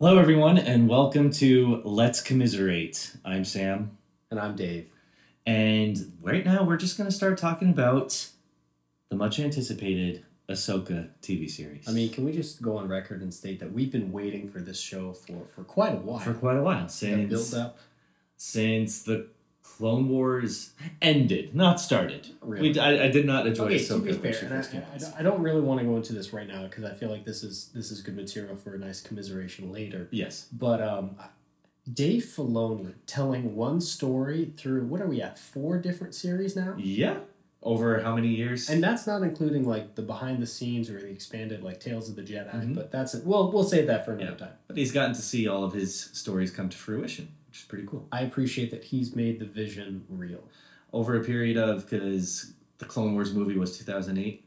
Hello, everyone, and welcome to Let's Commiserate. I'm Sam, And I'm Dave. and right now we're just going to start talking about the much anticipated Ahsoka TV series. I mean, can we just go on record and state that we've been waiting for this show for, for quite a while. for quite a while the since build up. since the Clone Wars ended, not started. Really? We, I, I did not enjoy Okay, Ahsoka to be fair, and I, I, don't- I don't really want to go into this right now because I feel like this is this is good material for a nice commiseration later. Yes. But um, Dave Filoni telling one story through what are we at four different series now, Yeah. Over how many years? and that's not including like the behind the scenes or the expanded like Tales of the Jedi. Mhm. But that's it. Well, we'll save that for another Yeah. time. but he's gotten to see all of his stories come to fruition, which is pretty cool. I appreciate that he's made the vision real. over a period of because the Clone Wars movie was 2008,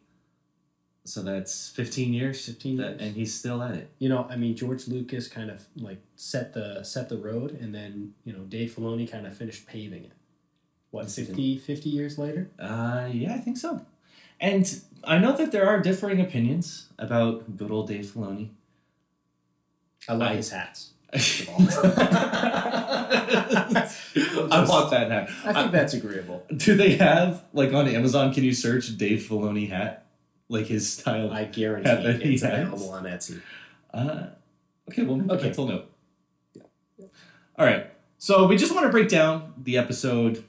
so that's 15 years. 15 that- years. and he's still at it. you know, I mean, George Lucas kind of like set the set the road, and then you know Dave Filoni kind of finished paving it. What 50, 50 years later? Uh, yeah, I think so. And I know that there are differing opinions about good old Dave Filoni. I love I- his hats. I want that hat. I think that's agreeable. Do they have like on Amazon? Can you search Dave Filoni hat, like his style? I guarantee Yeah, it's has. available on Etsy. Uh, okay, well, Okay. mental note. Yeah. All right, so we just want to break down the episode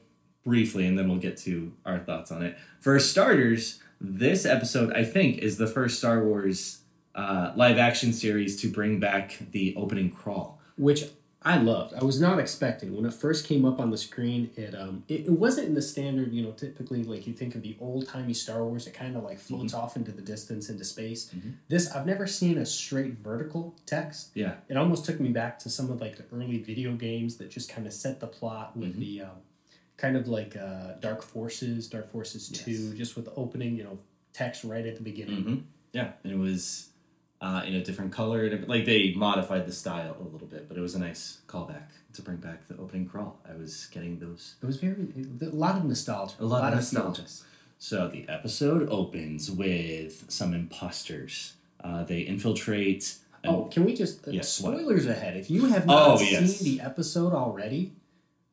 briefly, and then we'll get to our thoughts on it. For starters, this episode, I think, is the first Star Wars uh, live action series to bring back the opening crawl. which I loved. I was not expecting when it first came up on the screen. It um it, it wasn't in the standard you know typically like you think of the old timey Star Wars. It kind of like floats off into the distance into space. Mhm. This I've never seen a straight vertical text. Yeah. It almost took me back to some of like the early video games that just kind of set the plot with Mhm. the um, kind of like uh, Dark Forces, Dark Forces Yes. Two, just with the opening you know text right at the beginning. Mm-hmm. Yeah, and it was uh, in a different color. and Like they modified the style a little bit, but it was a nice callback to bring back the opening crawl. I was getting those It was very a lot of nostalgia. A lot, of nostalgia. feelings. So the episode opens with some imposters. Uh, they infiltrate. Oh, can we just uh, Yes, what? spoilers ahead? If you have not Oh, seen yes. the episode already,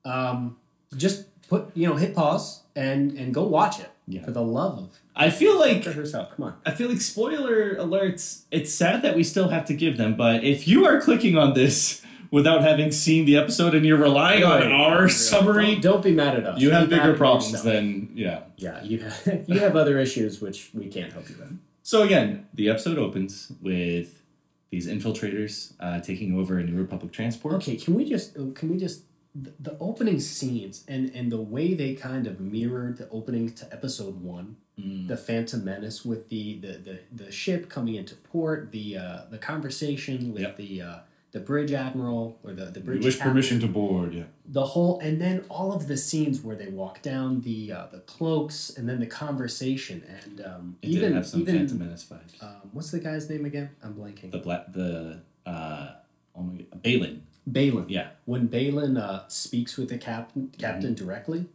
um, just put you know hit pause and and go watch it Yeah. for the love of I feel like for herself. Come on. I feel like spoiler alerts. It's sad that we still have to give them, but if you are clicking on this without having seen the episode and you're relying on our summary, Don't, don't be mad at us. you have Be bigger problems than yeah. yeah. You have, you have other issues which we can't help you with. So again, the episode opens with these infiltrators uh, taking over a New Republic transport. Okay, can we just can we just the, the opening scenes and and the way they kind of mirrored the opening to episode one Mm. the Phantom Menace with the the, the, the ship coming into port, the uh, the conversation with Yep. the uh, the bridge admiral or the the bridge wish captain, permission to board. Yeah. the whole and then all of the scenes where they walk down the uh, the cloaks and then the conversation and um, It even did have some even Phantom Menace vibes. um, what's the guy's name again? I'm blanking. the black the uh oh my god Baylan. Baylan. Yeah. When Baylan uh, speaks with the captain captain Mm-hmm. directly,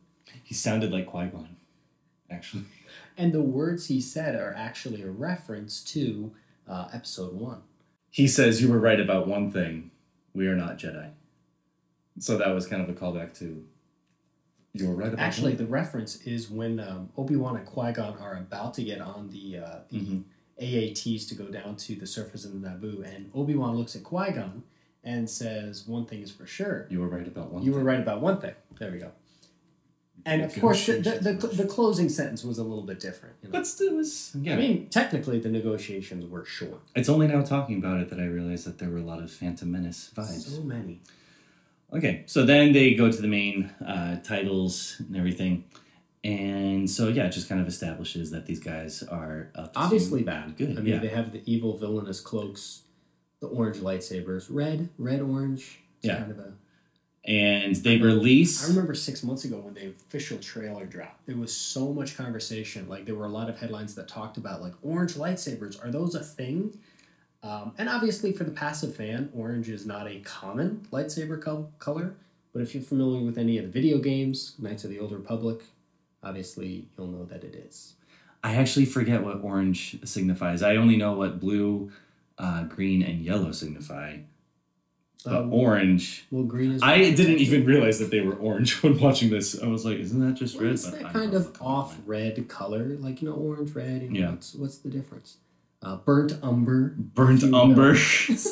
He sounded like Qui Gon, actually. and the words he said are actually a reference to uh, episode one. He says you were right about one thing. We are not Jedi. So that was kind of a callback to you were right about Actually, one. the reference is when um, Obi Wan and Qui Gon are about to get on the uh, the Mhm. AATs to go down to the surface of the Naboo, and Obi Wan looks at Qui Gon and says, "One thing is for sure, you were right about one you thing. were right about one thing." There we go. And of course, the, the, the, the closing sentence was a little bit different. You know? But still, it was yeah. I mean, technically, the negotiations were short. it's only now talking about it that I realized that there were a lot of Phantom Menace vibes. So many. Okay, so then they go to the main uh, titles and everything, and so yeah, it just kind of establishes that these guys are Obviously bad. Good, I mean, yeah. they have the evil villainous cloaks, the orange lightsabers, red, red, orange. It's Yeah. kind of a and they I release. I remember six months ago when the official trailer dropped. There was so much conversation. Like there were a lot of headlines that talked about like orange lightsabers. Are those a thing? Um, and obviously, for the passive fan, orange is not a common lightsaber col- color. But if you're familiar with any of the video games, Knights of the Old Republic, obviously you'll know that it is. I actually forget what orange signifies. I only know what blue, uh, green, and yellow signify. the Um, orange. well, green is. I didn't even realize that they were orange when watching this. I was like, isn't that just Well, red? it's But that I kind of off red color, like you know, orange, red. Yeah. what's what's the difference? Uh, burnt umber. Burnt umber.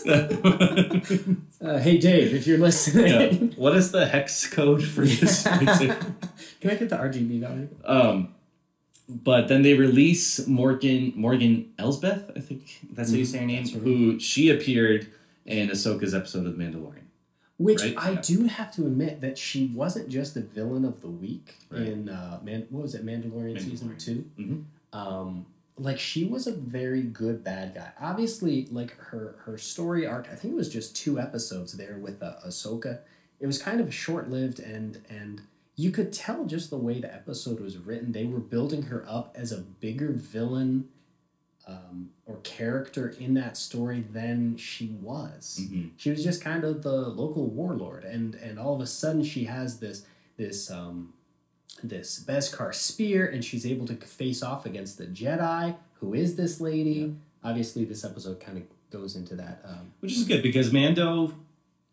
Uh, hey Dave, if you're yeah. listening, What is the hex code for this? can I get the RGB value? um, but then they release Morgan Morgan Elsbeth, I think that's how you Mhm, say her name. her Who she appeared in Ahsoka's episode of The Mandalorian. Which Right? I Yeah. do have to admit that she wasn't just a villain of the week Right. in uh, Man. What was it, Mandalorian, season Mandalorian. 2 Mhm. Um, like she was a very good bad guy. Obviously, like her her story arc. I think it was just two episodes there with uh, Ahsoka. It was kind of short lived, and and you could tell just the way the episode was written. They were building her up as a bigger villain. Um, or character in that story than she was Mhm. she was just kind of the local warlord and and all of a sudden she has this this um this Beskar spear and she's able to face off against the Jedi who is this lady obviously this episode kind of goes into that um Which is good because Mando,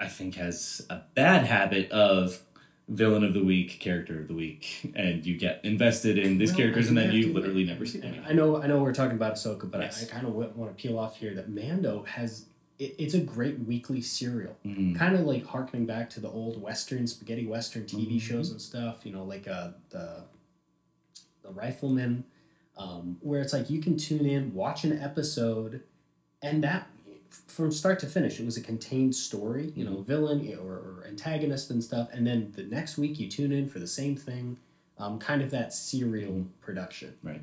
I think, has a bad habit of villain of the week, character of the week, and you get invested in these Well, characters and then you to- literally never see them. I know I know we're talking about Ahsoka but Yes. I, I kind of want to peel off here that Mando has it, it's a great weekly serial Mhm. kind of like harkening back to the old western spaghetti western TV Mhm. shows and stuff. You know, like uh, the the Rifleman, um, where it's like you can tune in, watch an episode, and that from start to finish, it was a contained story. You know, mm-hmm. villain eh, or, or antagonist and stuff, and then the next week you tune in for the same thing. Um, kind of that serial mm-hmm. production. Right.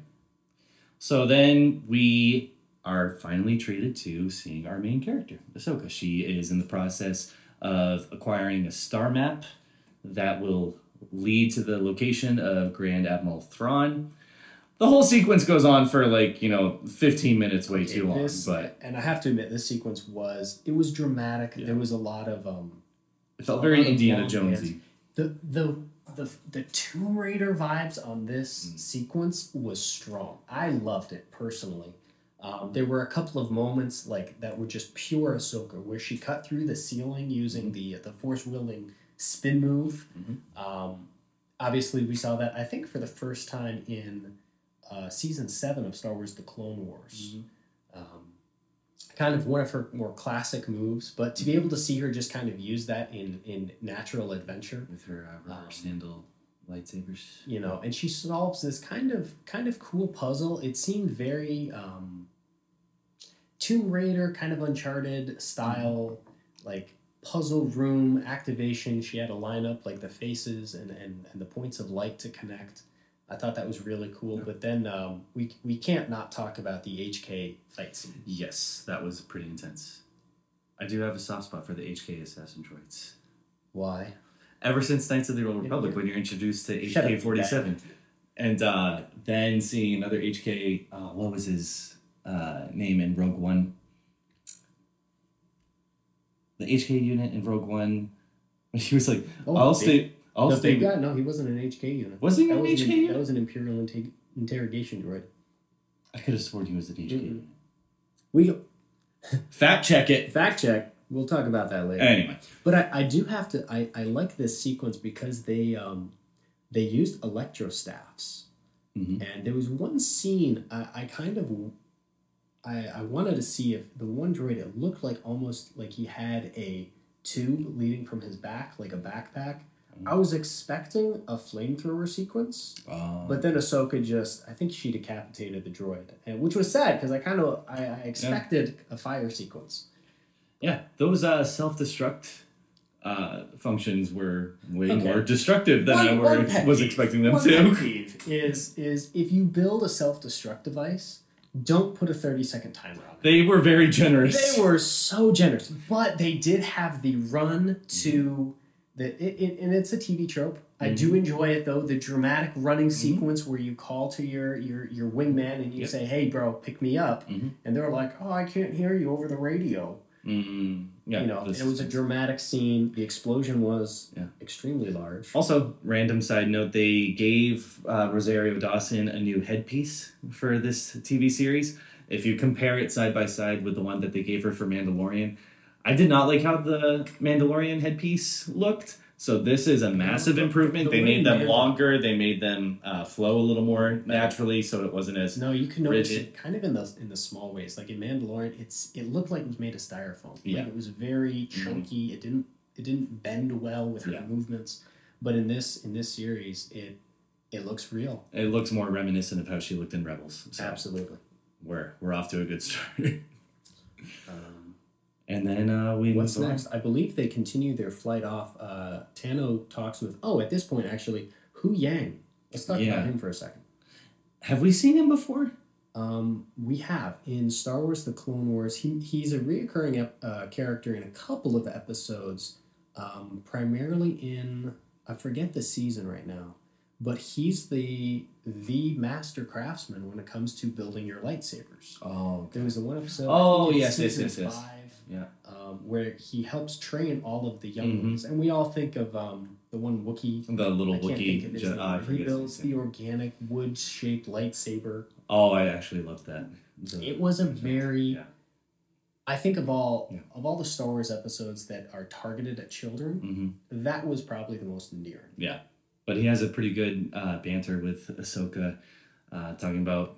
So then we are finally treated to seeing our main character, Ahsoka. She is in the process of acquiring a star map that will lead to the location of Grand Admiral Thrawn. The whole sequence goes on for like, you know, 15 minutes, way too long. This- but and I have to admit, this sequence was it was dramatic. Yeah. There was a lot of um, it felt very Indiana Jonesy. the the the the Tomb Raider vibes on this Mm. sequence was strong. I loved it personally. Um, there were a couple of moments like that were just pure Ahsoka, where she cut through the ceiling using the the force wielding spin move. Mhm. Um, obviously, we saw that I think for the first time in uh, season seven of Star Wars: The Clone Wars. Um, kind of one of her more classic moves, but to be able to see her just kind of use that in in natural adventure With her uh, Um, lightsabers. you know and she solves this kind of kind of cool puzzle. It seemed very um tomb raider kind of uncharted style like puzzle room activation. She had a lineup like the faces and and, and the points of light to connect i thought that was really cool Yeah. but then um, we we can't not talk about the hk fight scene Yes, that was pretty intense. I do have a soft spot for the HK assassin droids. why ever since Knights of the Old Republic yeah. when you're introduced to HK forty seven, and uh, then seeing another HK. Uh, what was his uh, name in Rogue One? The HK unit in Rogue One. He was like, oh "I'll stay. I'll the stay." big guy no he wasn't an hk unit Was he that an was HK an, unit? that was an imperial inte- interrogation droid I could have sworn he was an HK. Unit. we Fact check it. Fact check. We'll talk about that later. Anyway, But I, I do have to I, I like this sequence because they um they used electrostaffs. Mhm. And there was one scene I, I kind of I, I wanted to see if the one droid it looked like almost like he had a tube leading from his back, like a backpack. I was expecting a flamethrower sequence, uh, but then Ahsoka just I think she decapitated the droid, and which was sad because I kind of I, I expected a fire sequence. yeah, those uh, self destruct. Uh, functions were way Okay. more destructive than I were, was expecting them One to. pet peeve is is if you build a self destruct device, don't put a thirty second timer on it. They were very generous. They were so generous, but they did have the run to the it, it, and it's a TV trope. I do enjoy it though. The dramatic running sequence where you call to your your your wingman and you Yep. say, "Hey, bro, pick me up," Mhm. and they're like, "Oh, I can't hear you over the radio." Mm, yeah, you know, this it was a dramatic scene. The explosion was Yeah. extremely large. Also, random side note: they gave uh, Rosario Dawson a new headpiece for this TV series. If you compare it side by side with the one that they gave her for Mandalorian, I did not like how the Mandalorian headpiece looked. So this is a massive improvement. the they made them longer. They made them uh, flow a little more naturally, so it wasn't as No, you can notice Rigid. it kind of in the in the small ways. Like in Mandalorian, it's it looked like it was made of styrofoam. Like Yeah. it was very chunky. It didn't it didn't bend well with her Yeah. movements. But in this in this series, it it looks real. it looks more reminiscent of how she looked in Rebels. So Absolutely. we're we're off to a good start. Um, and then uh, we what's on. next? I believe they continue their flight off. Uh, Tano talks with. Oh, at this point, actually, Huyang. Let's talk Yeah. about him for a second. Have we seen him before? Um, we have in Star Wars: The Clone Wars. He he's a reoccurring ep- uh, character in a couple of episodes, um, primarily in I forget the season right now, but he's the the master craftsman when it comes to building your lightsabers. Oh, There was the one episode. Oh, yes, yes, yes, yes. Yeah. Um, where he helps train all of the young Mhm. ones, and we all think of um, the one Wookiee. the little I can't Wookiee. of Je- oh, he builds the organic wood-shaped lightsaber. Oh, I actually loved that. The- It was a very Yeah. I think of all Yeah. of all the Star Wars episodes that are targeted at children, Mhm. that was probably the most endearing. Yeah, but he has a pretty good uh, banter with Ahsoka, uh, talking about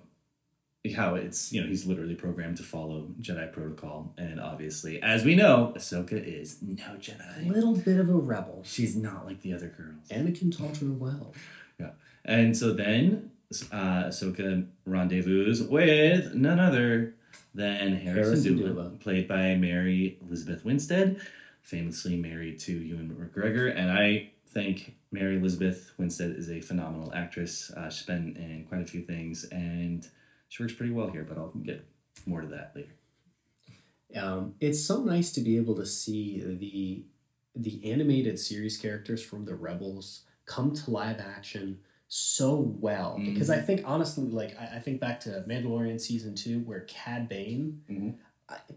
how it's you know he's literally programmed to follow Jedi protocol, and obviously, as we know, Ahsoka is no Jedi. A little bit of a rebel. She's not like the other girls. Anakin taught her well. Yeah, and so then uh, Ahsoka rendezvous with none other than Harrison, Hera Syndulla, played by Mary Elizabeth Winstead, famously married to Ewan McGregor. And I think Mary Elizabeth Winstead is a phenomenal actress. Uh, she's been in quite a few things, and she works pretty well here. But I'll get more to that later. Um, it's so nice to be able to see the the animated series characters from the Rebels come to live action so well. Mhm. Because I think honestly, like I, I think back to Mandalorian season two, where Cad Bane. Mhm.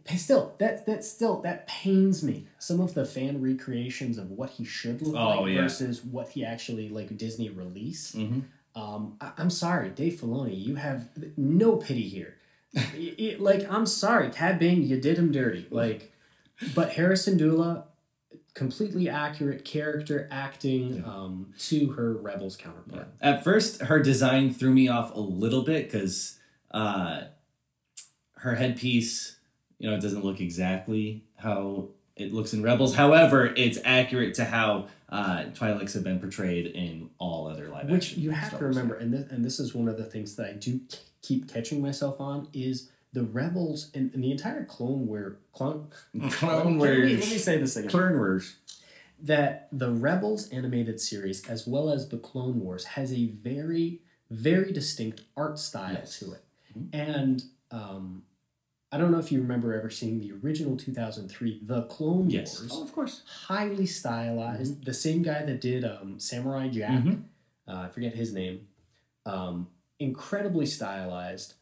I, still, that that still that pains me. Some of the fan recreations of what he should look Oh, like yeah. versus what he actually like Disney released. Mm-hmm. Um, I, I'm sorry, Dave Filoni, you have no pity here. Y- y- like, I'm sorry, Cad Bane, you did him dirty. Like, but Hera Syndulla, completely accurate character acting Yeah. um, to her Rebels counterpart. At first, her design threw me off a little bit because uh, her headpiece, you know, it doesn't look exactly how it looks in Rebels. However, it's accurate to how uh, Twi'leks have been portrayed in all other live Which you have to remember, and this, and this is one of the things that I do k- keep catching myself on is the Rebels and, and the entire Clone War clone. Clone Let me- Wars. Let me say this again. Clone Wars. that the Rebels animated series, as well as the Clone Wars, has a very, very distinct art style Yes. to it. Mhm. And um, I don't know if you remember ever seeing the original 2003 The Clone Yes. Wars. Oh, of course. Highly stylized. The same guy that did um, Samurai Jack, Mhm. uh, I forget his name, um, incredibly stylized.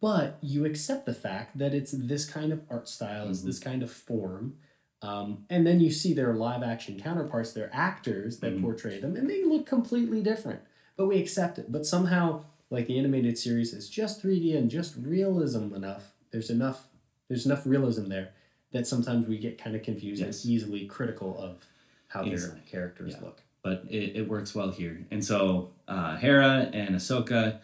But you accept the fact that it's this kind of art style, it's Mhm. this kind of form. Um, and then you see their live action counterparts, their actors that Mhm. portray them, and they look completely different. But we accept it. But somehow, like the animated series is just 3D and just realism enough. There's enough. There's enough realism there that sometimes we get kind of confused Yes. and easily critical of how Easily. their characters Yeah. look. but it, it works well here. And so uh, Hera and Ahsoka,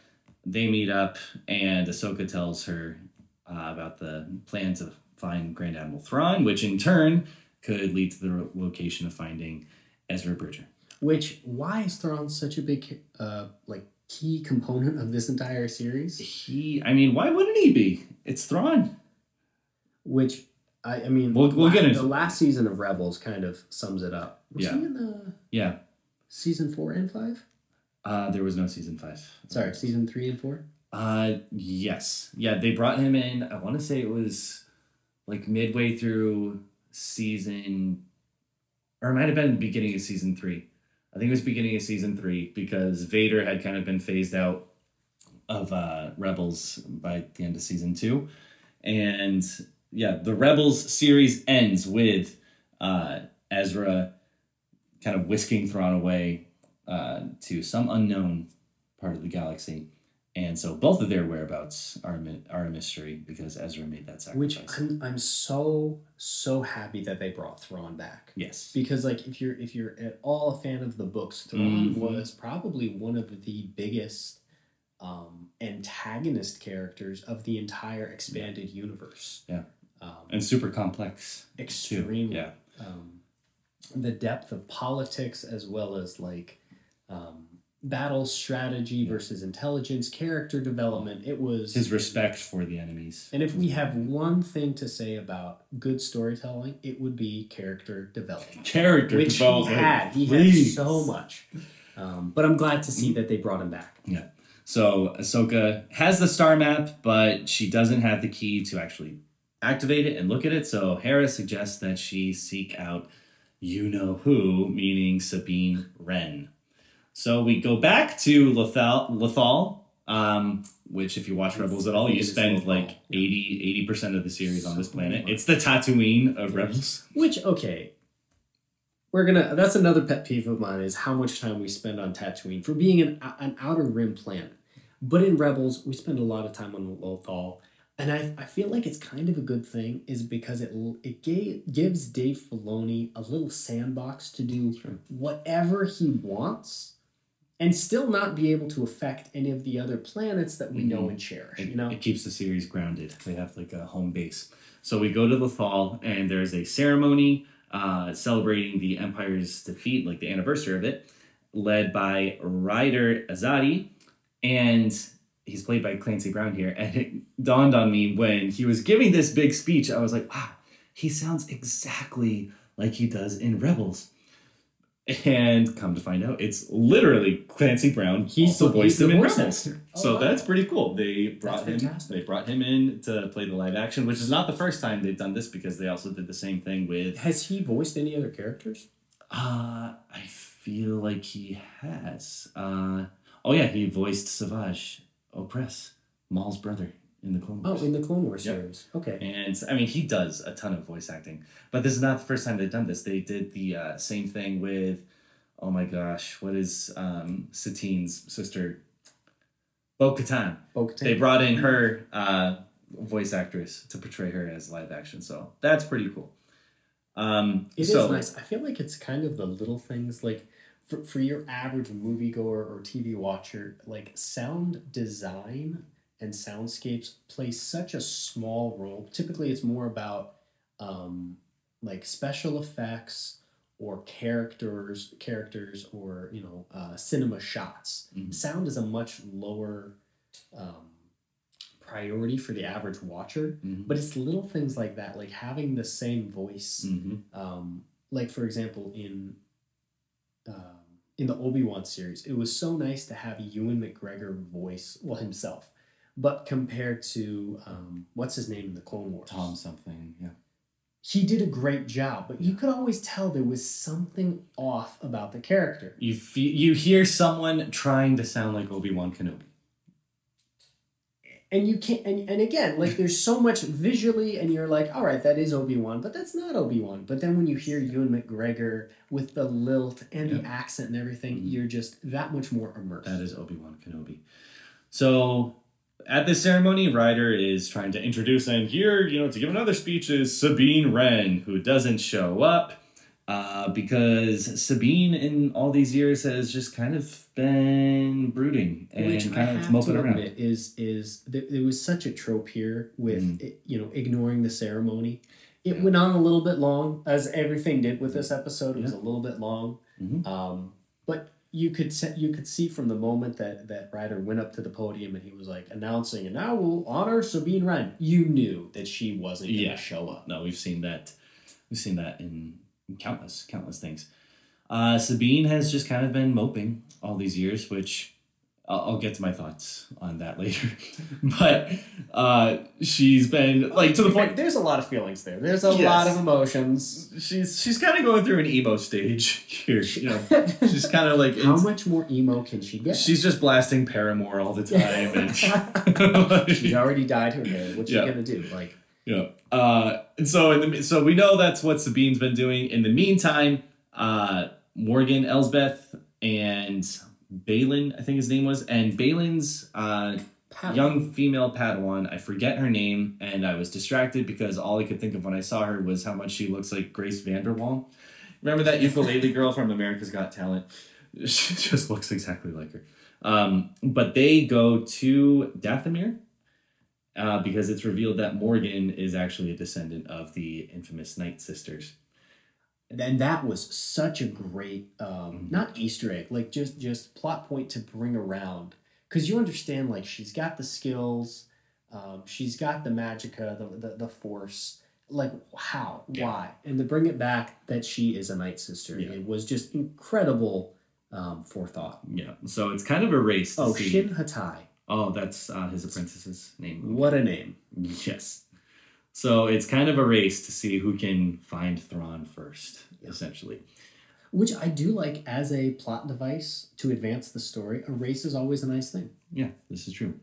they meet up, and Ahsoka tells her uh, about the plan to find Grand Admiral Thrawn, which in turn could lead to the location of finding Ezra Bridger. Which why is Thrawn such a big uh, like key component of this entire series? He, I mean, why wouldn't he be? It's Thrawn. Which I, I mean, We'll- we'll get into the last season of Rebels kind of sums it up. Was Yeah. he in the Yeah, season four and five? uh, there was no season five. Sorry, season three and four. Uh, yes, yeah, they brought him in. I want to say it was like midway through season, or it might have been beginning of season three. I think it was beginning of season three because Vader had kind of been phased out of uh, Rebels by the end of season two, and yeah, the Rebels series ends with uh, Ezra kind of whisking Thrawn away uh, to some unknown part of the galaxy And so both of their whereabouts are, a are a mystery because Ezra made that sacrifice. Which I'm, I'm so so happy that they brought Thrawn back yes. because like if you're if you're at all a fan of the books, Thrawn Mhm. was probably one of the biggest um, antagonist characters of the entire expanded universe. Yeah. um, And super complex. too. extremely. Yeah. Um, the depth of politics as well as like um, battle strategy Yeah. versus intelligence, character development. It was His respect for the enemies. And if we have one thing to say about good storytelling, it would be character development, Character which he development. had. He Please. had so much. Um, but I'm glad to see that they brought him back. So Ahsoka has the star map, but she doesn't have the key to actually activate it and look at it. So Hera suggests that she seek out you know who, meaning Sabine Wren. So we go back to Lothal, Lothal um, which if you watch Rebels at all, you spend like yeah. 80 percent of the series on this planet. It's the Tatooine of Rebels. Which okay, we're gonna. That's another pet peeve of mine is how much time we spend on Tatooine for being an an outer rim planet. But in Rebels, we spend a lot of time on Lothal, and I, I feel like it's kind of a good thing, is because it it gave, gives Dave Filoni a little sandbox to do whatever he wants, and still not be able to affect any of the other planets that we know Mhm. and cherish. It, You know, it keeps the series grounded. They have like a home base. So we go to the fall, and there's a ceremony uh, celebrating the Empire's defeat, like the anniversary of it, led by Ryder Azadi, and he's played by Clancy Brown here. And it dawned on me when he was giving this big speech, I was like, wow, he sounds exactly like he does in Rebels. And come to find out, it's literally Clancy Brown. He's the- voiced he's the him in voice Rebels. actor. Oh, so wow. that's pretty cool. They brought That's him. fantastic. They brought him in to play the live action, which is not the first time they've done this because they also did the same thing with. has he voiced any other characters? Uh, I feel like he has. Uh, oh yeah, he voiced Savage Oppress, Maul's brother in the Clone Oh, Wars. in the Clone Wars Yep. series. Okay. and I mean, he does a ton of voice acting, but this is not the first time they've done this. They did the uh, same thing with, oh my gosh, what is um, Satine's sister, Bo Katan. Bo-Katan. They brought in her uh, voice actress to portray her as live action, so that's pretty cool. Um, It is so, nice. I feel like it's kind of the little things like for, for your average moviegoer or TV watcher, like sound design and soundscapes play such a small role. Typically, it's more about um, like special effects or characters, characters or you know uh, cinema shots. Mhm. Sound is a much lower um, priority for the average watcher. Mhm. But it's little things like that, like having the same voice. Mhm. Um, like for example, in um, in the Obi Wan series, it was so nice to have Ewan McGregor voice well himself, but compared to um, what's his name in the Clone Wars, Tom something, yeah. he did a great job. But you could always tell there was something off about the character. You feel, you hear someone trying to sound like Obi Wan Kenobi. and you can't and, and again like there's so much visually and you're like all right that is obi-wan but that's not obi-wan but then when you hear ewan mcgregor with the lilt and the accent and everything Mhm. you're just that much more immersed That is Obi Wan Kenobi. So at this ceremony, Ryder is trying to introduce, and here, you know, to give another speech is Sabine Wren, who doesn't show up uh, because Sabine, in all these years, has just kind of been brooding and which kind of moping around. is is th- there was such a trope here with Mm. it, you know ignoring the ceremony. It Yeah. went on a little bit long, as everything did with this episode. It was a little bit long, Mhm. um, but you could se- you could see from the moment that that Ryder went up to the podium and he was like announcing, and now we'll honor Sabine Wren. You knew that she wasn't going to Yeah. show up. No, we've seen that. We've seen that in countless, countless things. Uh, Sabine has just kind of been moping all these years, which I'll, I'll get to my thoughts on that later. but uh, she's been like to the point. There's a lot of feelings there. There's a Yes. lot of emotions. She's she's kind of going through an emo stage here. You know, she's kind of like How much more emo can she get? she's just blasting Paramore all the time, and She's already dyed her hair. What's Yeah. she gonna do? Like, Yeah. Uh, and so in the so we know that's what Sabine's been doing. In the meantime, uh, Morgan, Elsbeth, and Baylan, I think his name was, and Baylan's uh, young female Padawan. I forget her name, and I was distracted because all I could think of when I saw her was how much she looks like Grace VanderWaal. Remember that ukulele girl from America's Got Talent? She just looks exactly like her. Um, but they go to Dathomir uh, because it's revealed that Morgan is actually a descendant of the infamous Night Sisters. And that was such a great um, not easter egg like just just plot point to bring around because you understand like she's got the skills um, she's got the magica the, the, the force like how Yeah. why and to bring it back that she is a night sister Yeah. it was just incredible um, forethought Yeah, so it's kind of a race. Oh see. shin Hati Oh, that's uh, his apprentice's name. what a name Yes. So it's kind of a race to see who can find Thrawn first, Yeah. essentially. which i do like as a plot device to advance the story a race is always a nice thing Yeah, this is true.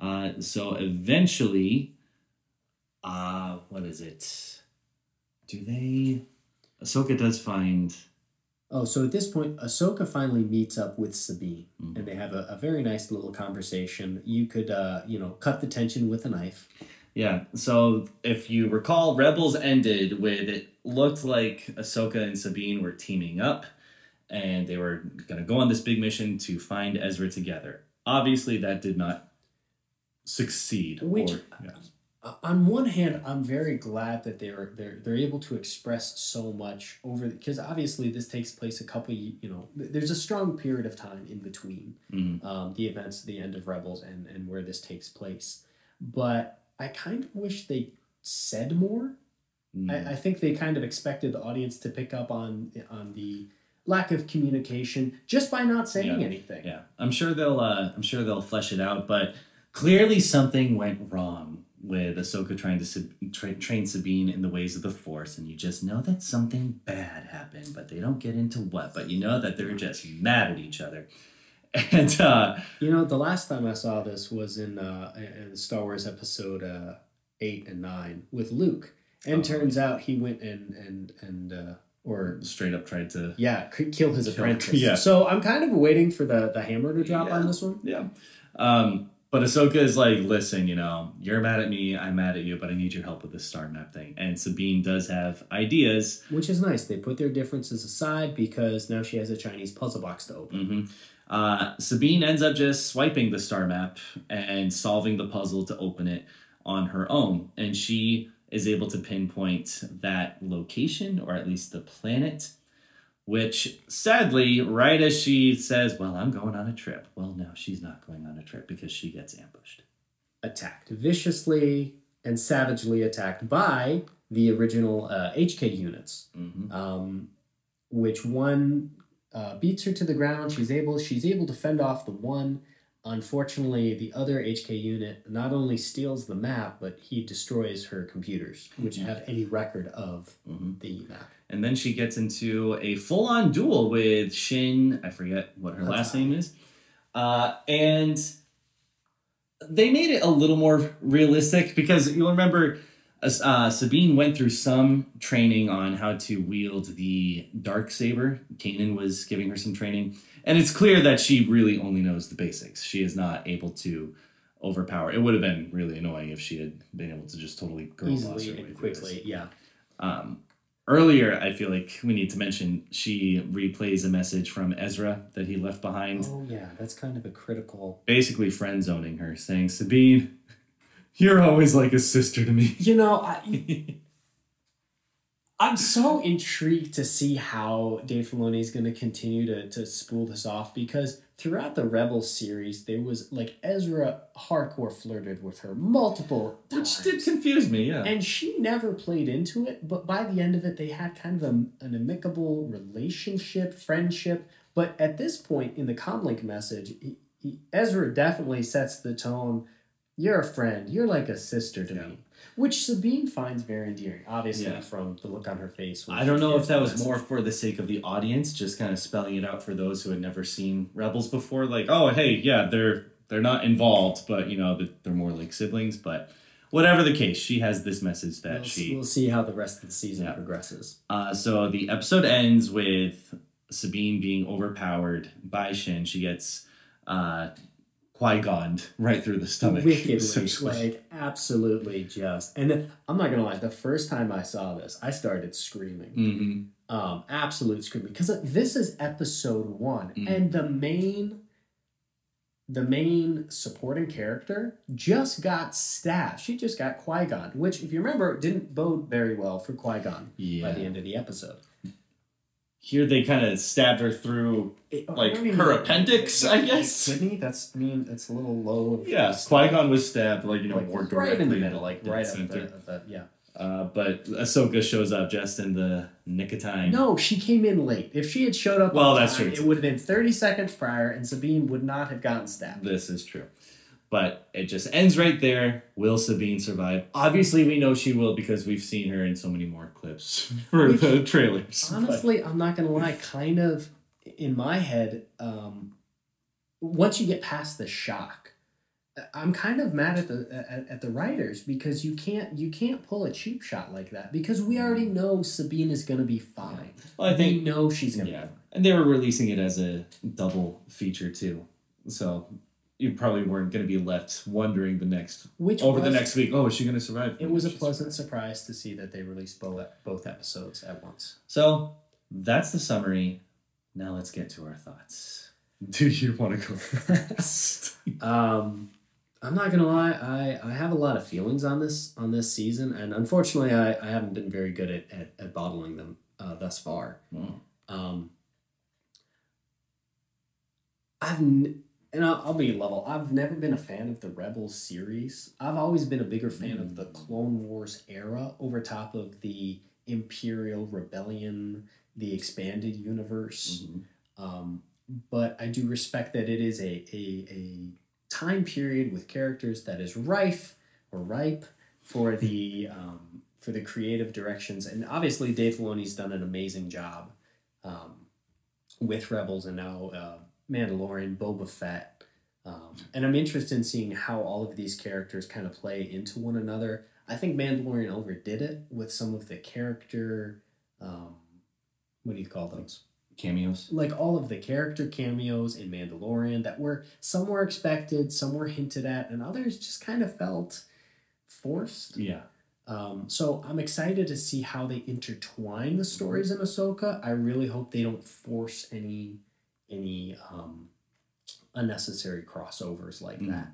Uh, so eventually, uh, what is it? Do they? Ahsoka does find. Oh, so at this point, Ahsoka finally meets up with Sabine, Mhm. and they have a, a very nice little conversation. You could, uh, you know, cut the tension with a knife. Yeah. So if you recall, Rebels ended with it looked like Ahsoka and Sabine were teaming up, and they were gonna go on this big mission to find Ezra together. Obviously, that did not succeed. Which- or- yeah. Uh, on one hand, I'm very glad that they're they're they're able to express so much over because obviously this takes place a couple, you know, there's a strong period of time in between Mhm. um, the events the end of Rebels and and where this takes place. But I kind of wish they said more. Mm. I, I think they kind of expected the audience to pick up on on the lack of communication just by not saying Yeah. anything. Yeah, I'm sure they'll. Uh, I'm sure they'll flesh it out, but clearly something went wrong with Ahsoka trying to sub- tra- train Sabine in the ways of the Force, and you just know that something bad happened, but they don't get into what. But you know that they're just mad at each other, and uh, You know, the last time I saw this was in uh, in Star Wars Episode uh, eight and nine with Luke, and Oh. turns out he went and and and uh, or straight up tried to. yeah, kill his Kill- apprentice. yeah. So I'm kind of waiting for the the hammer to drop Yeah. on this one. Yeah. Um, but Ahsoka is like, listen, you know, you're mad at me, I'm mad at you, but I need your help with this star map thing. And Sabine does have ideas Which is nice. They put their differences aside because now she has a Chinese puzzle box to open. hmm Uh, Sabine ends up just swiping the star map and solving the puzzle to open it on her own. And she is able to pinpoint that location, or at least the planet, which sadly, right as she says, Well, I'm going on a trip. Well, no, she's not going on a trip because she gets ambushed. Attacked viciously and savagely attacked by the original uh, HK units. hmm um, which one uh, beats her to the ground. She's able she's able to fend off the one. Unfortunately, the other HK unit not only steals the map, but he destroys her computers, which have any record of hmm the map. And then she gets into a full on duel with Shin. I forget what her last Hati. name is. Uh, and they made it a little more realistic because you'll remember uh, Sabine went through some training on how to wield the dark saber. Kanan was giving her some training, and it's clear that she really only knows the basics. She is not able to overpower. It would have been really annoying if she had been able to just totally girl boss her way and through this. quickly, yeah. Um, earlier, I feel like we need to mention she replays a message from Ezra that he left behind, Oh yeah, that's kind of a critical. basically friend zoning her, saying, Sabine, you're always like a sister to me. You know, I, I'm so intrigued to see how Dave Filoni is going to continue to to spool this off because throughout the Rebels series, there was like Ezra hardcore flirted with her multiple Which did confuse me, yeah. and she never played into it, but by the end of it, they had kind of a, an amicable relationship, friendship. But at this point in the comlink message, he, he, Ezra definitely sets the tone. You're a friend. You're like a sister to Yeah. me, which Sabine finds very endearing. Obviously, Yeah. from the look on her face. I don't know if that was more for the sake of the audience, just kind of spelling it out for those who had never seen Rebels before. Like, oh, hey, yeah, they're they're not involved, but you know, they're more like siblings. But whatever the case, she has this message that We'll, she we'll see how the rest of the season Yeah. progresses. Uh, so the episode ends with Sabine being overpowered by Shin. She gets uh, Qui Gon right through the stomach. Wickedly, like absolutely just. And then, I'm not gonna lie. The first time I saw this, I started screaming. Mhm. um, absolute screaming because this is episode one, Mhm. and the main, the main supporting character just got stabbed. She just got Qui Gon, which, if you remember, didn't bode very well for Qui Gon Yeah. by the end of the episode. Here they kind of stabbed her through. Like I don't even her know. appendix, I guess? Couldn't? That's I mean, that's a little low. Of Yeah, Qui Gon was stabbed, like you know, like, more right directly in the middle, like right at the, at the yeah. Uh, but Ahsoka shows up just in the nick of time. No, she came in late. If she had showed up, Well, that's time, true, It would have been thirty seconds prior, and Sabine would not have gotten stabbed. This is true. But it just ends right there. Will Sabine survive? Obviously, we know she will because we've seen her in so many more clips for Which- the trailers. But- Honestly, I'm not gonna lie. Kind of in my head, um, once you get past the shock, I'm kind of mad at the at, at the writers because you can't you can't pull a cheap shot like that because we already know Sabine is gonna be fine. well, I we think know she's gonna yeah, be fine. and they were releasing it as a double feature too, so you probably weren't going to be left wondering the next Which over the next week. Oh, is she going to survive? It was a She's pleasant surprise to see that they released both both episodes at once. So that's the summary. Now let's get to our thoughts. Do you want to go first? Um, I'm not gonna lie, I, I have a lot of feelings on this on this season, and unfortunately, I, I haven't been very good at, at, at bottling them uh, thus far. Mm. Um, I've n- and I'll, I'll be level. I've never been a fan of the Rebels series. I've always been a bigger fan of the Clone Wars era over top of the Imperial Rebellion, the expanded universe. Um, but I do respect that it is a, a, a time period with characters that is rife or ripe for the um, for the creative directions. And obviously, Dave Filoni's done an amazing job um, with Rebels and now uh, Mandalorian, Boba Fett. Um, and I'm interested in seeing how all of these characters kind of play into one another. I think Mandalorian overdid it with some of the character. Um, what do you call those? Cameos. like all of the character cameos in Mandalorian that were some were expected, some were hinted at, and others just kind of felt forced. Yeah. Um, so I'm excited to see how they intertwine the stories in Ahsoka. I really hope they don't force any any um, unnecessary crossovers like Mhm. that.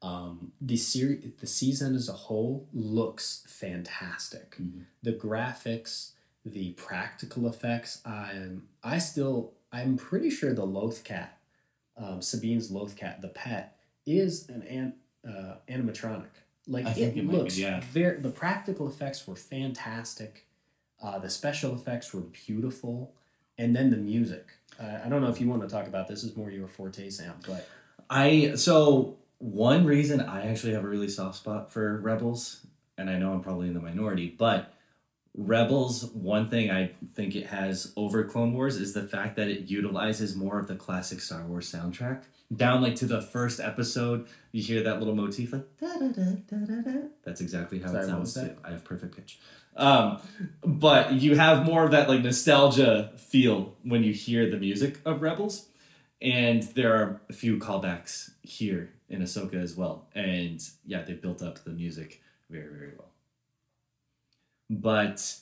Um, the series, the season as a whole looks fantastic. Mhm. The graphics, the practical effects. I'm I still I'm pretty sure the Loth cat, um, Sabine's Loth cat, the pet, is an, an uh, animatronic. Like I it it might be, looks yeah. very. The practical effects were fantastic. Uh, the special effects were beautiful, and then the music. Uh, I don't know if you want to talk about this. Is more your forte, Sam, but I so one reason I actually have a really soft spot for Rebels, and I know I'm probably in the minority, but Rebels, one thing I think it has over Clone Wars is the fact that it utilizes more of the classic Star Wars soundtrack. Down like to the first episode, you hear that little motif like da da da da da da. That's exactly how Sorry, it sounds too. I have perfect pitch. Um, but you have more of that like nostalgia feel when you hear the music of Rebels and there are a few callbacks here in Ahsoka as well. And yeah, they built up the music very, very well. But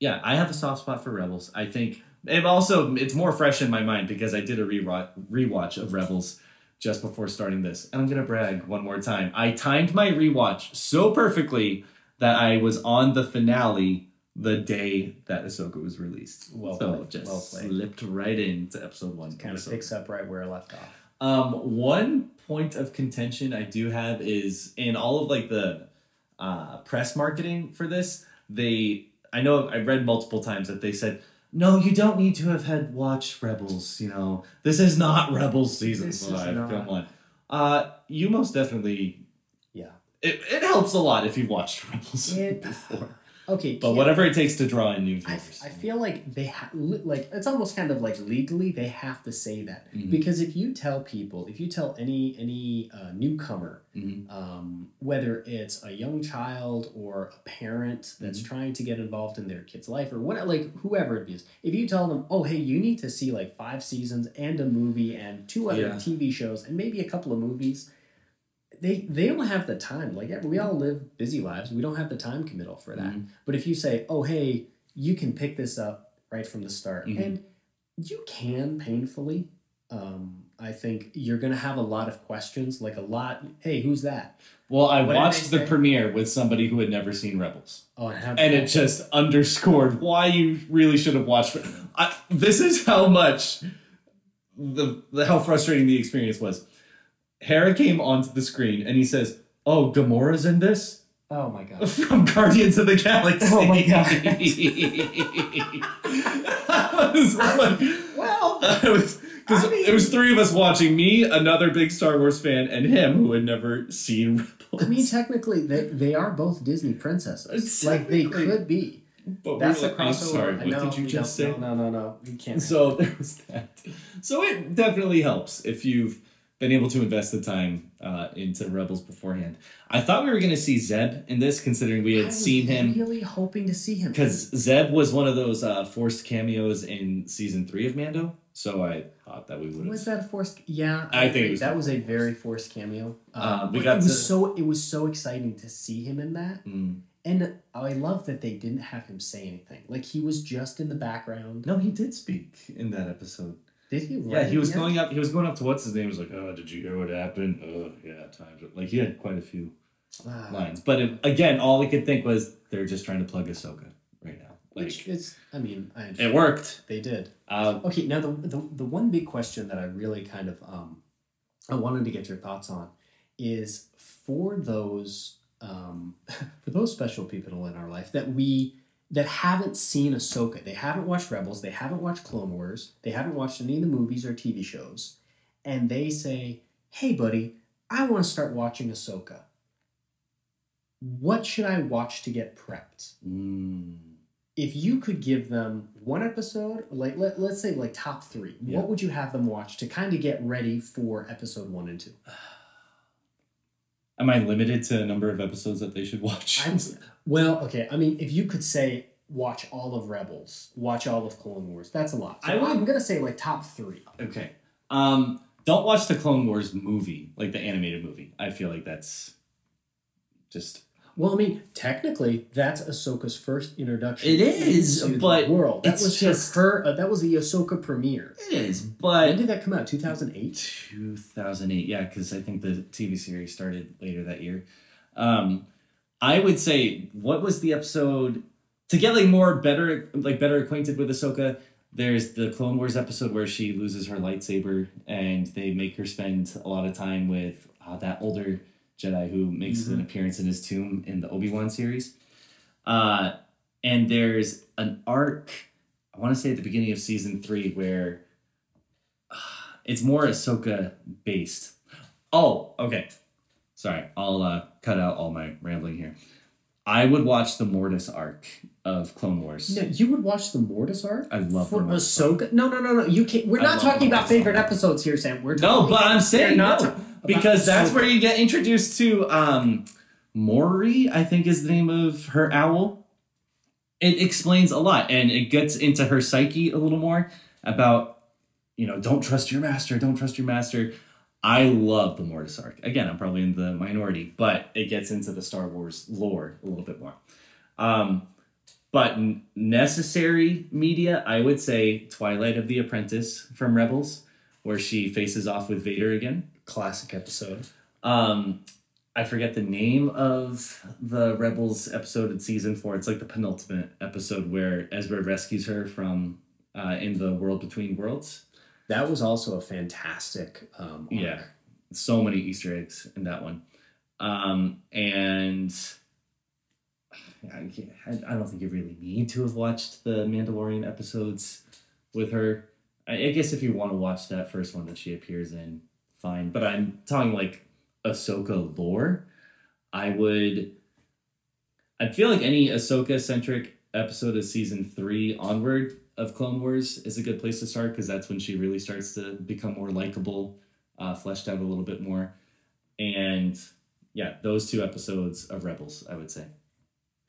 yeah, I have a soft spot for Rebels. I think it also it's more fresh in my mind because I did a rewatch of Rebels just before starting this. And I'm gonna brag one more time. I timed my rewatch so perfectly that I was on the finale the day that Ahsoka was released. Well so played, just well played. slipped right into episode one. kind of Ahsoka. picks up right where I left off. Um, one point of contention I do have is in all of like the uh, press marketing for this. They, I know I read multiple times that they said, "No, you don't need to have had watched Rebels. You know, this is not Rebels season This is five. not. Come on." Uh, you most definitely. It, it helps a lot if you've watched Rebels It- before. Okay, But whatever it takes to draw in new viewers. I feel like they ha- li- like it's almost kind of like legally they have to say that Mhm. because if you tell people if you tell any any uh, newcomer Mhm. um, whether it's a young child or a parent that's Mm-hmm. trying to get involved in their kid's life or what like whoever it is if you tell them oh hey you need to see like five seasons and a movie and two other Yeah. tv shows and maybe a couple of movies they they don't have the time like we all live busy lives we don't have the time committal for that Mhm. but if you say oh hey you can pick this up right from the start Mhm. and you can painfully um, i think you're going to have a lot of questions like a lot hey who's that Well, I What watched the say? premiere with somebody who had never seen Rebels. oh and, have, and it just underscored why you really should have watched. I, this is how much the, the how frustrating the experience was. Hera came onto the screen and he says, "Oh, Gamora's in this oh my god from Guardians of the Galaxy." Oh my God. I was like, well I was because I mean- it was three of us watching me, another big Star Wars fan, and him who had never seen Rebels. i mean technically they, they are both disney princesses like they could be But we that's were the like, I'm sorry, what know, did you just say? no no no no you can't So there was that. So it definitely helps if you've been able to invest the time uh, into Rebels beforehand. I thought we were going to see Zeb in this, considering we I had was seen him. really hoping to see him Because Zeb was one of those uh, forced cameos in season three of Mando, so I thought that we would Was that a forced? Yeah, I think it was that was a forced. very forced cameo. Uh, we got it was to- so it was so exciting to see him in that, Mm. and I love that they didn't have him say anything. Like he was just in the background. No, he did speak in that episode. Did he? Yeah, he was the going up. He was going up to what's his name. He was like, "Oh, did you hear what happened? Oh, yeah, times." Like he had quite a few? Ah, lines, but it, again, all we could think was they're just trying to plug Ahsoka right now. Like which is, I mean, I it worked. they did. Uh, Okay, now the, the the one big question that I really kind of um, I wanted to get your thoughts on is for those um, for those special people in our life that we that haven't seen Ahsoka, they haven't watched Rebels, they haven't watched Clone Wars, they haven't watched any of the movies or TV shows, and they say, "Hey, buddy, I want to start watching Ahsoka. What should I watch to get prepped?" mm, if you could give them one episode, like let, let's say like top three, Yeah. what would you have them watch to kind of get ready for episode one and two? am I limited to a number of episodes that they should watch? I'm, well, okay. I mean, if you could say watch all of Rebels, watch all of Clone Wars, that's a lot. So I would- I'm gonna say like top three. okay. Um, don't watch the Clone Wars movie, like the animated movie. I feel like that's just Well, I mean, technically, that's Ahsoka's first introduction. It is, into the but world. That was just- her. Uh, that was the Ahsoka premiere. it is, but When did that come out? Two thousand eight. 2008 yeah because i think the tv series started later that year um i would say what was the episode to get like more better like better acquainted with ahsoka there's the clone wars episode where she loses her lightsaber and they make her spend a lot of time with uh, that older jedi who makes an appearance in his tomb in the obi-wan series uh and there's an arc i want to say at the beginning of season three where it's more Ahsoka based. Oh, okay. Sorry, I'll uh, cut out all my rambling here. I would watch the Mortis arc of Clone Wars. No, you would watch the Mortis arc. I love For Mortis arc. No, no, no, no. You can't. We're I not talking about favorite arc. episodes here, Sam. We're No, but I'm saying no, because that's Ahsoka. where you get introduced to um, Morai. I think is the name of her owl. It explains a lot, and it gets into her psyche a little more about you know don't trust your master, don't trust your master. I love the Mortis arc. Again, I'm probably in the minority, but it gets into the Star Wars lore a little bit more. Um, but necessary media, I would say Twilight of the Apprentice from Rebels, where she faces off with Vader again. classic episode. Um, I forget the name of the Rebels episode in season four. It's like the penultimate episode where Ezra rescues her from uh, in the world between worlds. That was also a fantastic. Um. Yeah. So many Easter eggs in that one. Um, and I, I don't think you really need to have watched the Mandalorian episodes with her. I, I guess if you want to watch that first one that she appears in, fine. But I'm talking like Ahsoka lore. I would. I feel like any Ahsoka centric episode of season three onward of Clone Wars is a good place to start because that's when she really starts to become more likable, uh, fleshed out a little bit more. And yeah, those two episodes of Rebels, I would say.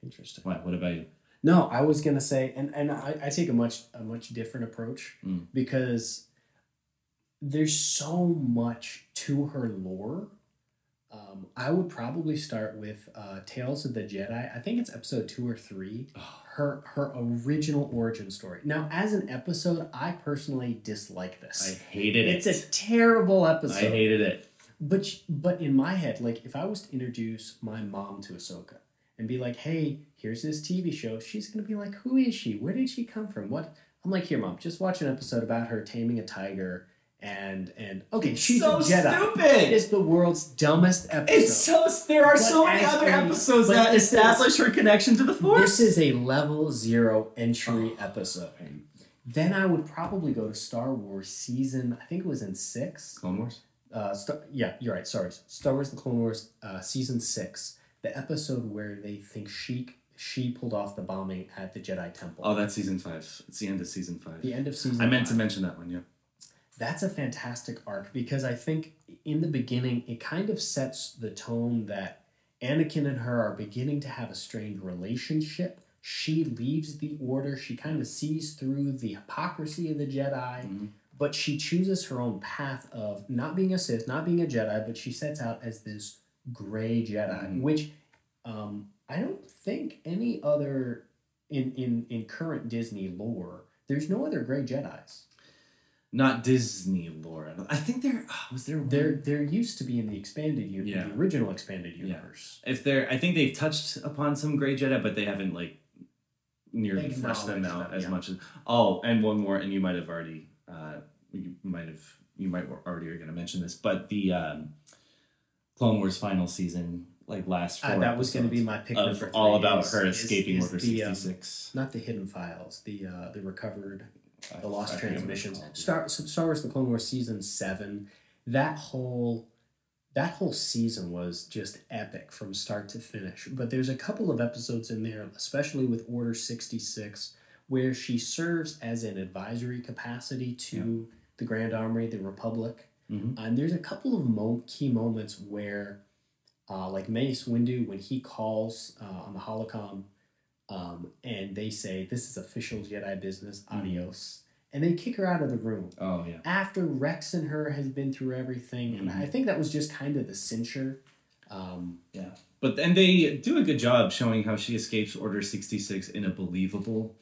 Interesting. What, what about you? No, I was gonna say, and and I, I take a much a much different approach Mm. because there's so much to her lore. Um, I would probably start with uh, Tales of the Jedi. I think it's episode two or three. Oh. Her her original origin story. Now, as an episode, I personally dislike this. I hated it. It's a terrible episode. I hated it. But but in my head, like if I was to introduce my mom to Ahsoka and be like, "Hey, here's this TV show," she's gonna be like, "Who is she? Where did she come from? What?" I'm like, "Here, mom, just watch an episode about her taming a tiger and and okay, she's so a Jedi." stupid. It is the world's dumbest episode. It's so there are But so many other a- episodes that this is- establish her connection to the Force. this is a level zero entry Oh. episode. Then I would probably go to Star Wars season. I think it was in six. Clone Wars. uh, Star, yeah, you're right. Sorry, Star Wars: The Clone Wars, uh, season six, the episode where they think she she pulled off the bombing at the Jedi Temple. Oh, that's season five. It's the end of season five. the end of season. I meant to mention that one. Yeah. That's a fantastic arc because I think in the beginning it kind of sets the tone that Anakin and her are beginning to have a strained relationship. She leaves the order. She kind of sees through the hypocrisy of the Jedi. Mhm. but she chooses her own path of not being a Sith, not being a Jedi, but she sets out as this gray Jedi, Mhm. which um, I don't think any other in, in in current Disney lore. There's no other gray Jedi's. Not Disney lore. I think there ah, was there. one- There there used to be in the expanded universe, Yeah. the original expanded universe. If there, I think they've touched upon some gray Jedi, but they haven't like nearly fleshed them out them, as yeah. much as. Oh, and one more, and you might have already, uh, you might have, you might already are going to mention this, but the um, Clone Wars final season, like last four Uh, that was going to be my pick of all about is- her escaping is Order um, sixty six. not the hidden files, the uh, the recovered I- the lost I forget what it's transmissions. Star Star Wars: The Clone Wars season seven. That whole that whole season was just epic from start to finish. But there's a couple of episodes in there, especially with Order sixty six, where she serves as an advisory capacity to the Grand Army of the Republic. Mhm. And there's a couple of mo- key moments where, uh, like Mace Windu, when he calls uh, on the holocom, um, and they say, "This is official Jedi business. Adios," and they kick her out of the room Oh yeah. after Rex and her has been through everything. And Mhm. I think that was just kind of the censure. Um, But then they do a good job showing how she escapes Order 66 in a believable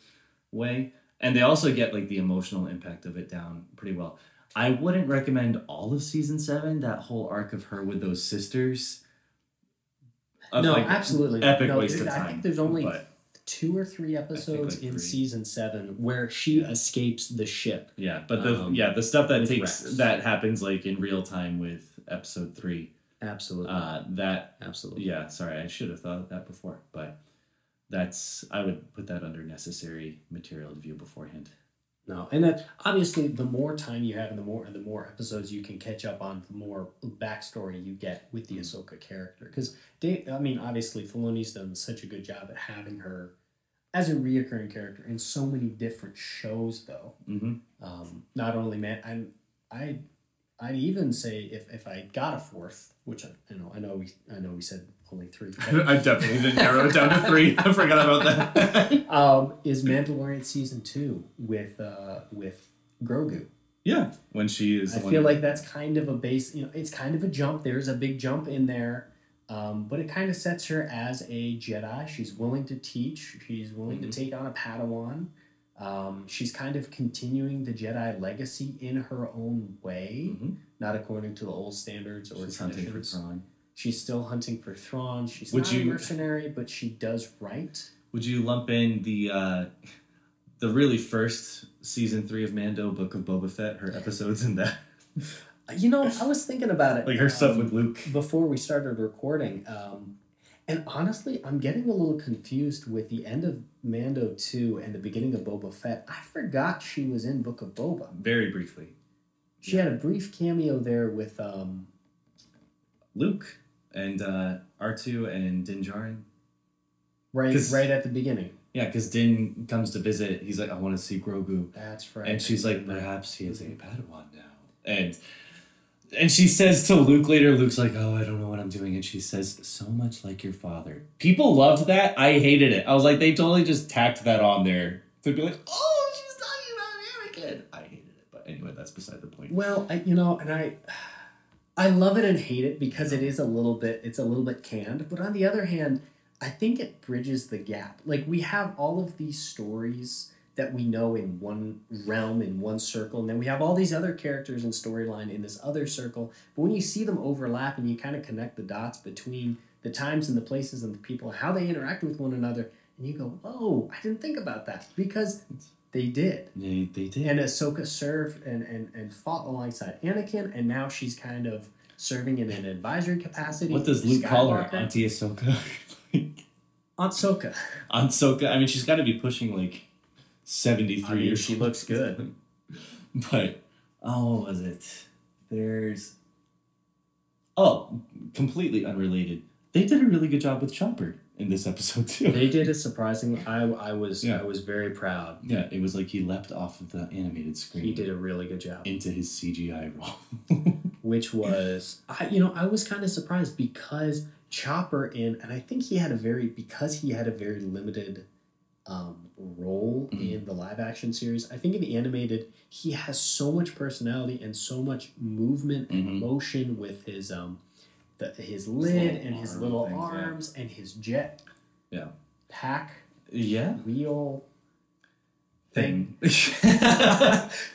way. And they also get like the emotional impact of it down pretty well. I wouldn't recommend all of season 7, that whole arc of her with those sisters. Of, no, like, absolutely. Epic no, waste of time. I think there's only but two or three episodes like in three. season seven where she escapes the ship. yeah, but the Um, yeah, the stuff that takes Rex. that happens like in real time with episode 3. Absolutely. Uh that absolutely. yeah, sorry, I should have thought of that before, but that's I would put that under necessary material to view beforehand. No, and that obviously, the more time you have, and the more and the more episodes you can catch up on, the more backstory you get with the Ahsoka character. Because I mean, obviously, Filoni's done such a good job at having her as a reoccurring character in so many different shows, though. Mm-hmm. Um, not only man, I'm I. I'd even say if, if I got a fourth, which I, I know I know we I know we said only three, I definitely didn't narrow it down to three. I forgot about that. um, is Mandalorian season two with uh, with Grogu. yeah, when she is. I feel like that's kind of a base. You know, it's kind of a jump. There's a big jump in there, um, but it kind of sets her as a Jedi. She's willing to teach. She's willing Mhm. to take on a Padawan. Um, she's kind of continuing the Jedi legacy in her own way, Mhm. not according to the old standards or she's traditions. She's still hunting for Thrawn. She's Would not you- a mercenary, but she does right. Would you lump in the uh, the really first season three of Mando, Book of Boba Fett, her episodes in that, You know, I was thinking about it. like her stuff um, with Luke? before we started recording. Um, and honestly, I'm getting a little confused with the end of Mando 2 and the beginning of Boba Fett. I forgot she was in Book of Boba. Very briefly, She had a brief cameo there with um Luke and uh, R two and Din Djarin. right right at the beginning. Yeah, because Din comes to visit. He's like, I want to see Grogu. That's right. And she's like, perhaps he is a Padawan now. And and she says to Luke later, Luke's like, oh, I don't know what I'm doing. And she says, so much like your father. People loved that. I hated it. I was like, they totally just tacked that on there to be like, oh, she's talking about Anakin. I hated it. But anyway, that's beside the point. Well, I, you know, and I, I love it and hate it because it is a little bit, it's a little bit canned. But on the other hand, I think it bridges the gap. Like we have all of these stories that we know in one realm, in one circle, and then we have all these other characters and storyline in this other circle. But when you see them overlap and you kind of connect the dots between the times and the places and the people and how they interact with one another, and you go, "Whoa, I didn't think about that," because they did. They, they did. And Ahsoka served and, and, and fought alongside Anakin, and now she's kind of serving in an advisory capacity. what does Luke call her? Auntie Ahsoka? Aunt Ahsoka. Aunt Ahsoka. I mean, she's got to be pushing like 73 I mean, years she looks good. But oh, what was it? There's oh, completely unrelated. They did a really good job with Chopper in this episode too. They did it surprisingly. I, I was Yeah. I was very proud. yeah, it was like he leapt off of the animated screen He did a really good job. into his CGI role. Which was I you know, I was kind of surprised because Chopper in and I think he had a very because he had a very limited um, role Mhm. in the live action series. I think in the animated, he has so much personality and so much movement and Mhm. motion with his um, the, his lid little and his little things, yeah. arms and his jet Yeah. pack yeah. wheel Thing.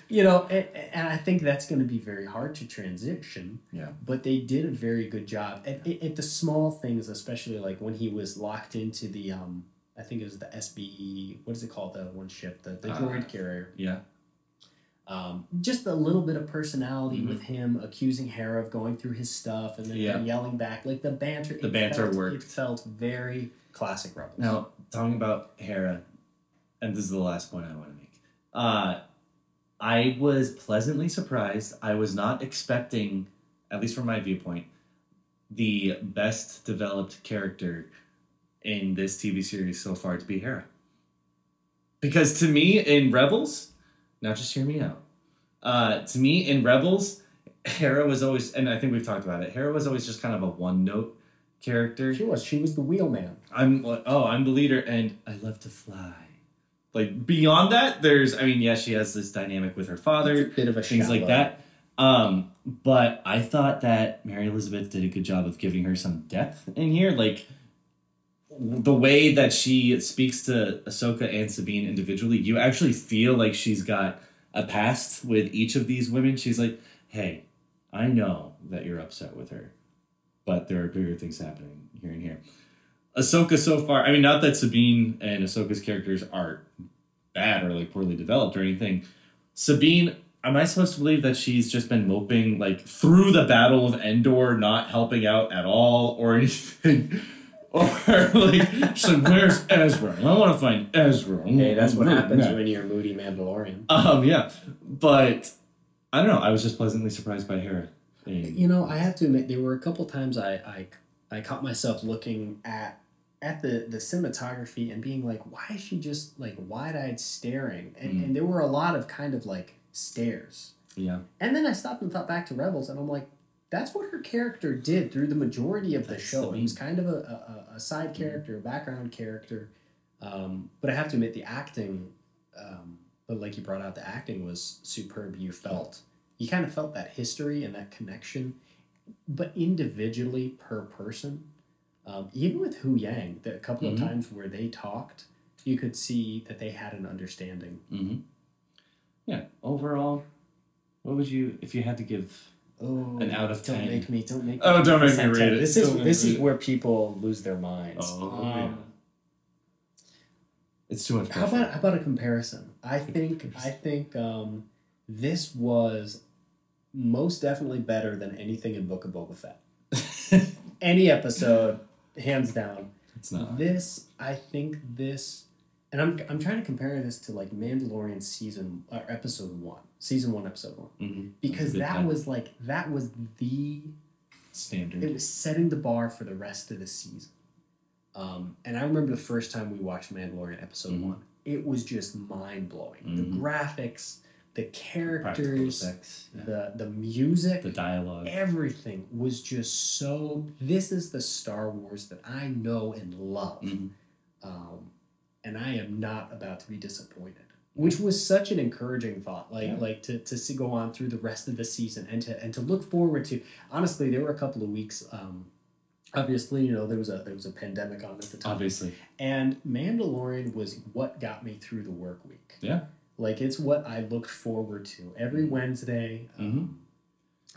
you know, and, and I think that's going to be very hard to transition. Yeah. But they did a very good job at, at, at the small things, especially like when he was locked into the um, I think it was the SBE. What is it called? The one ship, the the Uh, droid carrier. yeah. Um, just a little bit of personality Mhm. with him accusing Hera of going through his stuff and then Yeah. yelling back. Like the banter. The banter felt, worked. It felt very classic Rebels. Now, talking about Hera, and this is the last point I want to make. Uh, I was pleasantly surprised. I was not expecting, at least from my viewpoint, the best developed character in this TV series so far to be Hera. Because to me, in Rebels, now just hear me out. Uh, to me, in Rebels, Hera was always, and I think we've talked about it. Hera was always just kind of a one note character. she was. She was the wheelman. I'm like, oh, I'm the leader, and I love to fly. Like beyond that, there's, I mean, yes, she has this dynamic with her father, bit of a things like that. Um, but I thought that Mary Elizabeth did a good job of giving her some depth in here, like the way that she speaks to Ahsoka and Sabine individually. You actually feel like she's got a past with each of these women. She's like, hey, I know that you're upset with her, but there are bigger things happening here and here. Ahsoka so far, I mean, not that Sabine and Ahsoka's characters are bad or like poorly developed or anything. Sabine, am I supposed to believe that she's just been moping like through the Battle of Endor, not helping out at all or anything? Or like, she's like, where's Ezra? I want to find Ezra. Hey, that's what happens mad." when you're a moody Mandalorian. Um, yeah, but I don't know. I was just pleasantly surprised by Hera. And- You know, I have to admit, there were a couple times I, I, I caught myself looking at at the, the cinematography and being like, why is she just like wide eyed staring? And, Mm. and there were a lot of kind of like stares. yeah, And then I stopped and thought back to Rebels, and I'm like, that's what her character did through the majority of the That's show. the It was kind of a, a, a side character, a background character. Um, but I have to admit, the acting, um, but like you brought out, the acting was superb. You felt, you kind of felt that history and that connection, but individually per person. Um, even with Huyang, the a couple Mhm. of times where they talked, you could see that they had an understanding. mm-hmm. yeah. Overall, what would you if you had to give? Oh, An out of don't 10. make me, don't make me. Oh, don't make me read it. This is Don't this is where people lose their minds. Oh, Um, yeah. It's too much. How about how about a comparison? I think I think um, this was most definitely better than anything in Book of Boba Fett. Any episode, hands down. it's not. This I think this, and I'm I'm trying to compare this to like Mandalorian season or episode one, season one, episode one, Mm-hmm. because that was like that was the standard. it was setting the bar for the rest of the season. Um, and I remember the first time we watched Mandalorian episode Mhm. one. It was just mind blowing. Mhm. The graphics, the characters, effects, yeah. the the music, the dialogue. everything was just so. This is the Star Wars that I know and love, Mhm. um, and I am not about to be disappointed. Which was such an encouraging thought, like Yeah. like to, to see, go on through the rest of the season and to and to look forward to. Honestly, there were a couple of weeks. Um, obviously, you know there was a there was a pandemic on at the time, Obviously, and Mandalorian was what got me through the work week. Yeah. Like it's what I looked forward to every Wednesday. Mhm. Um,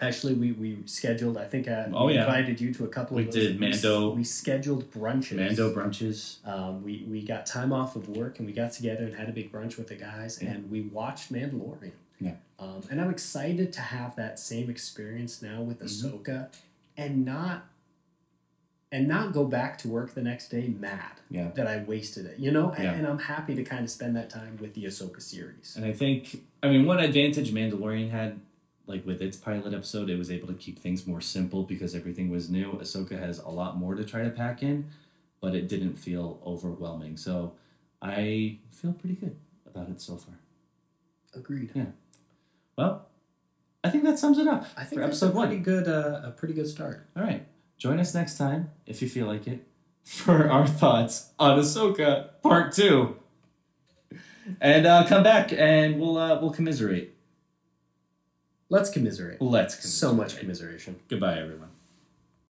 Actually, we, we scheduled. I think I Oh, we yeah. invited you to a couple We of did Mando- We, scheduled brunches. Mando brunches. Um, we we got time off of work and we got together and had a big brunch with the guys Yeah. and we watched Mandalorian. Yeah. Um, and I'm excited to have that same experience now with Mhm. Ahsoka, and not and not go back to work the next day mad Yeah. that I wasted it. You know, and, Yeah. and I'm happy to kind of spend that time with the Ahsoka series. And I think, I mean, one advantage Mandalorian had, like with its pilot episode, it was able to keep things more simple because everything was new. Ahsoka has a lot more to try to pack in, but it didn't feel overwhelming. So I feel pretty good about it so far. Agreed. Yeah. Well, I think that sums it up I think for that's a pretty one. good uh, a pretty good start. All right. Join us next time, if you feel like it, for our thoughts on Ahsoka Part 2. And uh, come back and we'll uh, we'll commiserate. Let's commiserate. Let's commiserate. So much commiseration. Goodbye, everyone.